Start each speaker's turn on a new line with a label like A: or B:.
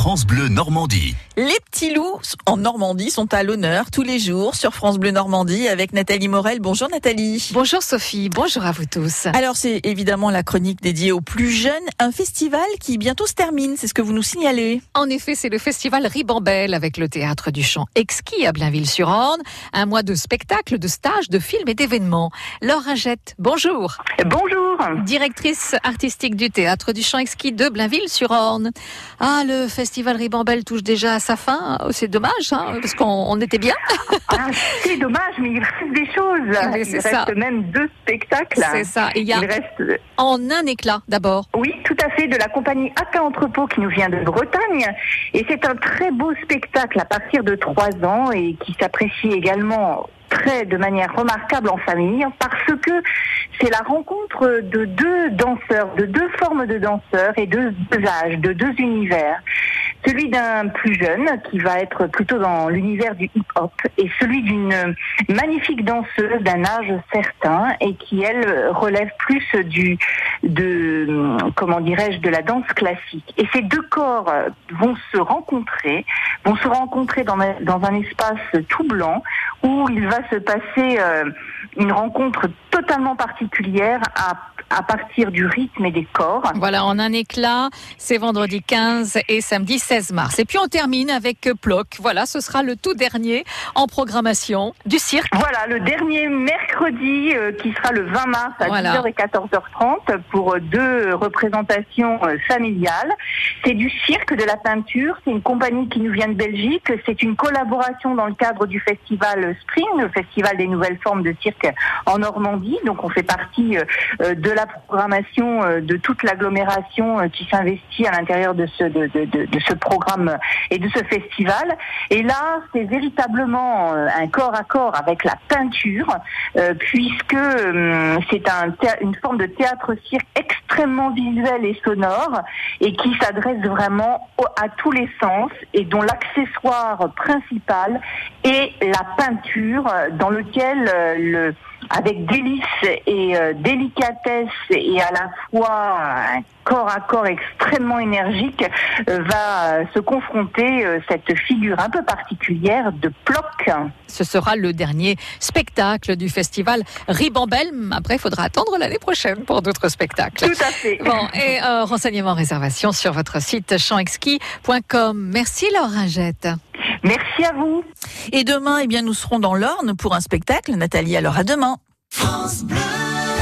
A: France Bleu Normandie.
B: Les petits loups en Normandie sont à l'honneur tous les jours sur France Bleu Normandie avec Nathalie Morel. Bonjour Nathalie.
C: Bonjour Sophie, bonjour à vous tous.
B: Alors c'est évidemment la chronique dédiée aux plus jeunes, un festival qui bientôt se termine, c'est ce que vous nous signalez.
C: En effet, c'est le festival Ribambelle avec le théâtre du chant exquis à Blainville-sur-Orne, un mois de spectacles, de stages, de films et d'événements. Laure Ragette, bonjour.
D: Bonjour.
C: Directrice artistique du théâtre du chant exquis de Blainville-sur-Orne. Ah, le festival Ribambelle touche déjà à sa fin. C'est dommage, hein, parce qu'on était bien.
D: Ah, c'est dommage, mais il reste des choses.
C: Mais
D: il reste
C: ça.
D: même deux spectacles.
C: C'est ça. Et il y a
D: Il reste,
C: en un éclat d'abord.
D: oui, tout à fait, de la compagnie Aka Entrepôt qui nous vient de Bretagne. Et c'est un très beau spectacle à partir de trois ans et qui s'apprécie également très de manière remarquable en famille parce que c'est la rencontre de deux danseurs, de deux formes de danseurs et de deux âges, de deux univers. Celui d'un plus jeune qui va être plutôt dans l'univers du hip-hop et celui d'une magnifique danseuse d'un âge certain et qui elle relève plus du de comment dirais-je de la danse classique. Et ces deux corps vont se rencontrer, vont se rencontrer dans un, dans un espace tout blanc où il va se passer euh, une rencontre totalement particulière à, à partir du rythme et des corps.
C: Voilà, en un éclat, c'est vendredi 15 et samedi 16 mars. Et puis on termine avec Ploc. Voilà, ce sera le tout dernier en programmation du cirque.
D: Voilà, le dernier mercredi euh, qui sera le 20 mars à
C: Voilà.
D: 10h et 14h30 pour euh, deux représentations euh, familiales. C'est du cirque de la peinture, c'est une compagnie qui nous vient de Belgique, c'est une collaboration dans le cadre du festival Spring, le festival des nouvelles formes de cirque en Normandie. Donc on fait partie euh, euh, de la programmation euh, de toute l'agglomération qui s'investit à l'intérieur de ce programme et de ce festival. Et là, c'est véritablement un corps à corps avec la peinture, puisque c'est une forme de théâtre-cirque extrêmement visuel et sonore, et qui s'adresse vraiment à tous les sens, et dont l'accessoire principal est la peinture, dans lequel euh, le avec délice et euh, délicatesse et à la fois un corps à corps extrêmement énergique euh, va se confronter cette figure un peu particulière de Ploc.
C: Ce sera le dernier spectacle du festival Ribambelle. Après, il faudra attendre l'année prochaine pour d'autres spectacles.
D: Tout à fait.
C: Bon, et euh, renseignements, réservations sur votre site champexquis.com. Merci Laure Ringette.
D: Merci à vous.
B: Et demain, eh bien, nous serons dans l'Orne pour un spectacle. Nathalie, alors à demain.
A: France Bleu.